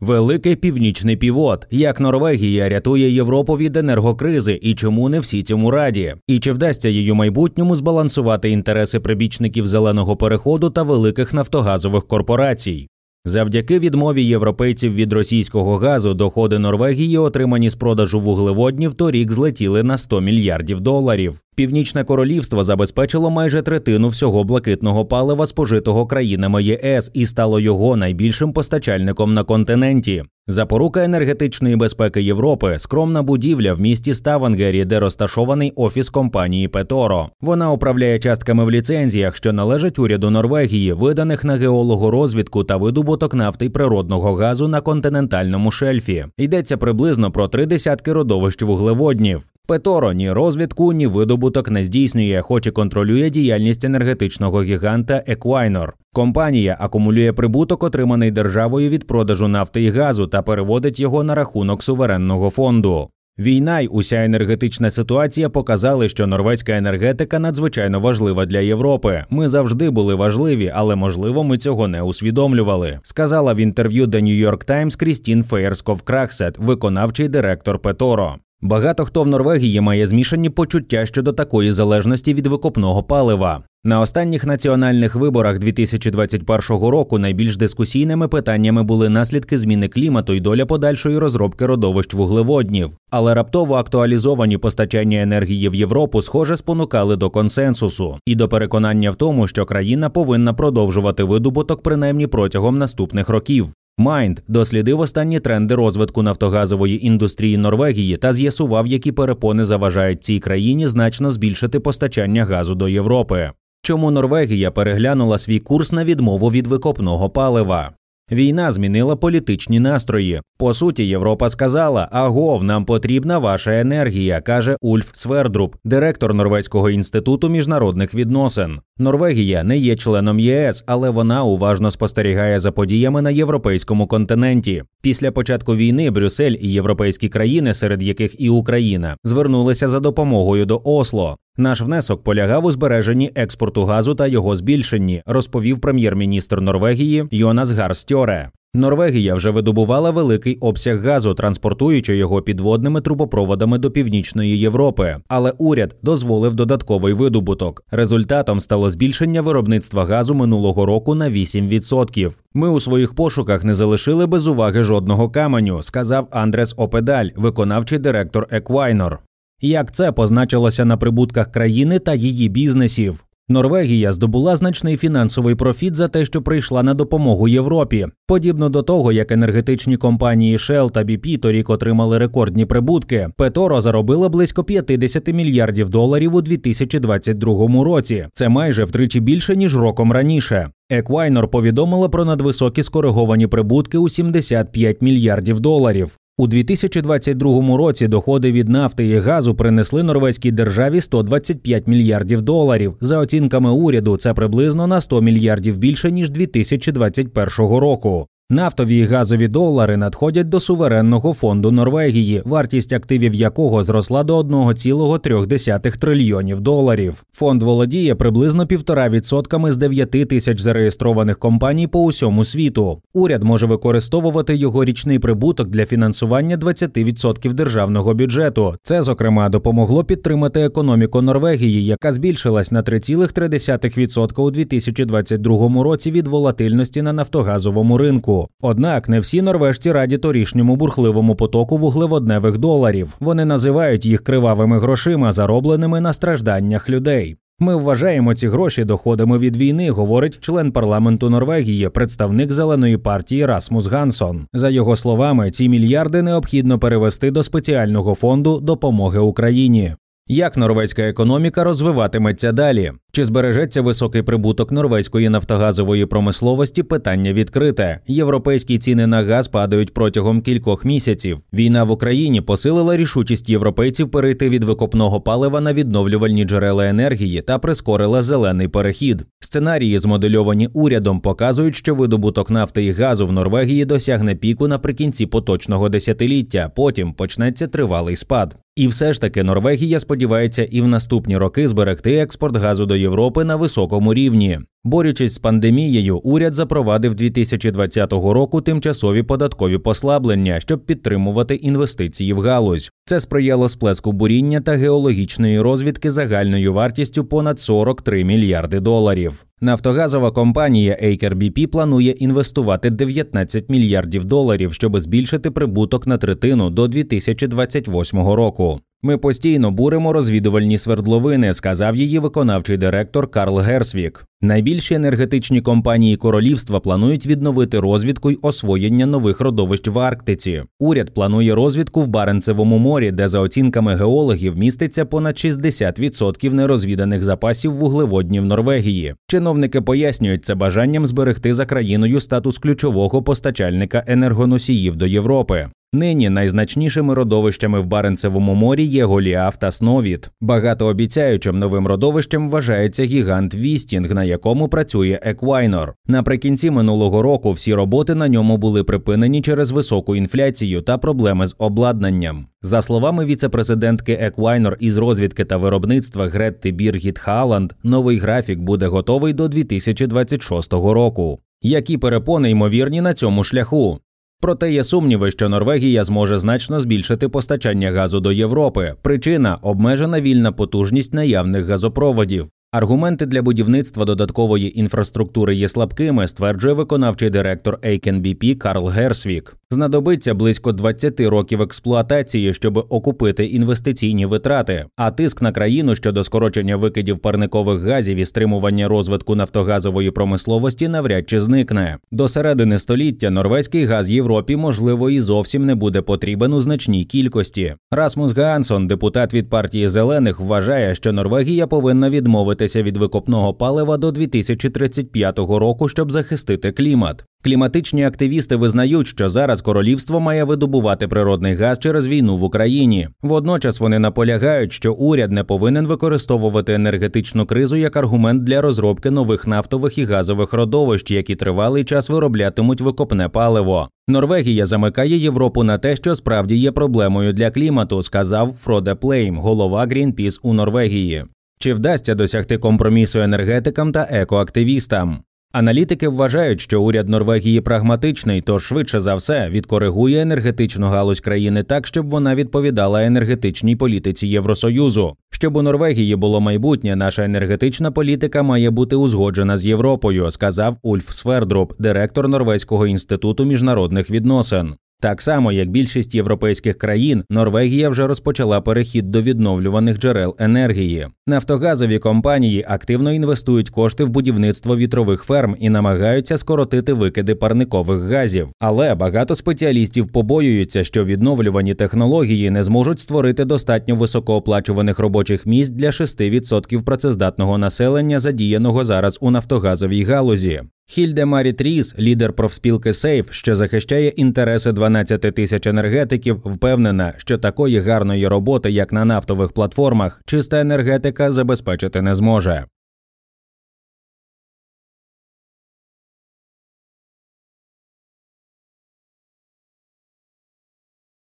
Великий північний півот, як Норвегія рятує Європу від енергокризи і чому не всі цьому раді, і чи вдасться у майбутньому збалансувати інтереси прибічників зеленого переходу та великих нафтогазових корпорацій? Завдяки відмові європейців від російського газу доходи Норвегії, отримані з продажу вуглеводнів, торік злетіли на 100 мільярдів доларів. Північне королівство забезпечило майже третину всього блакитного палива, спожитого країнами ЄС, і стало його найбільшим постачальником на континенті. Запорука енергетичної безпеки Європи скромна будівля в місті Ставангері, де розташований офіс компанії Петоро. Вона управляє частками в ліцензіях, що належать уряду Норвегії, виданих на геологорозвідку та видобуток нафти й природного газу на континентальному шельфі. Йдеться приблизно про три десятки родовищ вуглеводнів. Петоро ні розвідку, ні видобуток не здійснює, хоч і контролює діяльність енергетичного гіганта Еквайнор. Компанія акумулює прибуток, отриманий державою від продажу нафти і газу, та переводить його на рахунок суверенного фонду. Війна й уся енергетична ситуація показали, що норвезька енергетика надзвичайно важлива для Європи. Ми завжди були важливі, але можливо ми цього не усвідомлювали. Сказала в інтерв'ю The New York Times Крістін Фейерсков Краксет, виконавчий директор Петоро. Багато хто в Норвегії має змішані почуття щодо такої залежності від викопного палива. На останніх національних виборах 2021 року найбільш дискусійними питаннями були наслідки зміни клімату і доля подальшої розробки родовищ вуглеводнів. Але раптово актуалізовані постачання енергії в Європу, схоже, спонукали до консенсусу і до переконання в тому, що країна повинна продовжувати видобуток принаймні протягом наступних років. Майнд дослідив останні тренди розвитку нафтогазової індустрії Норвегії та з'ясував, які перепони заважають цій країні значно збільшити постачання газу до Європи. Чому Норвегія переглянула свій курс на відмову від викопного палива? Війна змінила політичні настрої. По суті, Європа сказала: Агов, нам потрібна ваша енергія, каже Ульф Свердруб, директор Норвезького інституту міжнародних відносин. Норвегія не є членом ЄС, але вона уважно спостерігає за подіями на європейському континенті. Після початку війни Брюссель і європейські країни, серед яких і Україна, звернулися за допомогою до Осло. Наш внесок полягав у збереженні експорту газу та його збільшенні, розповів прем'єр-міністр Норвегії Йонас Гарстьоре. Норвегія вже видобувала великий обсяг газу, транспортуючи його підводними трубопроводами до північної Європи. Але уряд дозволив додатковий видобуток. Результатом стало збільшення виробництва газу минулого року на 8%. Ми у своїх пошуках не залишили без уваги жодного каменю, сказав Андрес Опедаль, виконавчий директор Еквайнор. Як це позначилося на прибутках країни та її бізнесів? Норвегія здобула значний фінансовий профіт за те, що прийшла на допомогу Європі. Подібно до того, як енергетичні компанії Shell та BP торік отримали рекордні прибутки, Петоро заробила близько 50 мільярдів доларів у 2022 році. Це майже втричі більше ніж роком раніше. Еквайнор повідомила про надвисокі скориговані прибутки у 75 мільярдів доларів. У 2022 році доходи від нафти і газу принесли норвезькій державі 125 мільярдів доларів. За оцінками уряду, це приблизно на 100 мільярдів більше ніж 2021 року. Нафтові і газові долари надходять до суверенного фонду Норвегії, вартість активів якого зросла до 1,3 трильйонів доларів. Фонд володіє приблизно півтора відсотками з 9 тисяч зареєстрованих компаній по усьому світу. Уряд може використовувати його річний прибуток для фінансування 20% державного бюджету. Це, зокрема, допомогло підтримати економіку Норвегії, яка збільшилась на 3,3% у 2022 році від волатильності на нафтогазовому ринку. Однак не всі норвежці раді торішньому бурхливому потоку вуглеводневих доларів. Вони називають їх кривавими грошима, заробленими на стражданнях людей. Ми вважаємо ці гроші доходами від війни, говорить член парламенту Норвегії, представник зеленої партії Расмус Гансон. За його словами, ці мільярди необхідно перевести до спеціального фонду допомоги Україні. Як норвезька економіка розвиватиметься далі? Чи збережеться високий прибуток норвезької нафтогазової промисловості? Питання відкрите. Європейські ціни на газ падають протягом кількох місяців. Війна в Україні посилила рішучість європейців перейти від викопного палива на відновлювальні джерела енергії та прискорила зелений перехід. Сценарії, змодельовані урядом, показують, що видобуток нафти і газу в Норвегії досягне піку наприкінці поточного десятиліття. Потім почнеться тривалий спад. І все ж таки Норвегія сподівається і в наступні роки зберегти експорт газу до Європи на високому рівні. Борючись з пандемією, уряд запровадив 2020 року тимчасові податкові послаблення, щоб підтримувати інвестиції в галузь. Це сприяло сплеску буріння та геологічної розвідки загальною вартістю понад 43 мільярди доларів. Нафтогазова компанія Aker BP планує інвестувати 19 мільярдів доларів, щоб збільшити прибуток на третину до 2028 року. Ми постійно буримо розвідувальні свердловини, сказав її виконавчий директор Карл Герсвік. Найбільші енергетичні компанії королівства планують відновити розвідку й освоєння нових родовищ в Арктиці. Уряд планує розвідку в Баренцевому морі, де за оцінками геологів міститься понад 60% нерозвіданих запасів вуглеводнів Норвегії. Чиновники пояснюють це бажанням зберегти за країною статус ключового постачальника енергоносіїв до Європи. Нині найзначнішими родовищами в Баренцевому морі є Голіаф та Сновіт. Багатообіцяючим новим родовищем вважається гігант Вістінг, на якому працює Equinor. Наприкінці минулого року всі роботи на ньому були припинені через високу інфляцію та проблеми з обладнанням. За словами віцепрезидентки Equinor із розвідки та виробництва Гретти Біргіт Халанд, новий графік буде готовий до 2026 року. Які перепони ймовірні на цьому шляху? Проте є сумніви, що Норвегія зможе значно збільшити постачання газу до Європи. Причина обмежена вільна потужність наявних газопроводів. Аргументи для будівництва додаткової інфраструктури є слабкими, стверджує виконавчий директор AkenBP Карл Герсвік. Знадобиться близько 20 років експлуатації, щоб окупити інвестиційні витрати. А тиск на країну щодо скорочення викидів парникових газів і стримування розвитку нафтогазової промисловості навряд чи зникне. До середини століття норвезький газ Європі можливо і зовсім не буде потрібен у значній кількості. Расмус Гансон, депутат від партії зелених, вважає, що Норвегія повинна відмовитися від викопного палива до 2035 року, щоб захистити клімат. Кліматичні активісти визнають, що зараз королівство має видобувати природний газ через війну в Україні. Водночас вони наполягають, що уряд не повинен використовувати енергетичну кризу як аргумент для розробки нових нафтових і газових родовищ, які тривалий час вироблятимуть викопне паливо. Норвегія замикає Європу на те, що справді є проблемою для клімату, сказав Фроде Плейм, голова Greenpeace у Норвегії. Чи вдасться досягти компромісу енергетикам та екоактивістам? Аналітики вважають, що уряд Норвегії прагматичний, тож швидше за все відкоригує енергетичну галузь країни так, щоб вона відповідала енергетичній політиці Євросоюзу. Щоб у Норвегії було майбутнє, наша енергетична політика має бути узгоджена з Європою, сказав Ульф Свердруп, директор Норвезького інституту міжнародних відносин. Так само, як більшість європейських країн, Норвегія вже розпочала перехід до відновлюваних джерел енергії. Нафтогазові компанії активно інвестують кошти в будівництво вітрових ферм і намагаються скоротити викиди парникових газів. Але багато спеціалістів побоюються, що відновлювані технології не зможуть створити достатньо високооплачуваних робочих місць для 6% працездатного населення, задіяного зараз у нафтогазовій галузі. Хільде Марі Тріс, лідер профспілки Сейф, що захищає інтереси 12 тисяч енергетиків, впевнена, що такої гарної роботи, як на нафтових платформах, чиста енергетика забезпечити не зможе.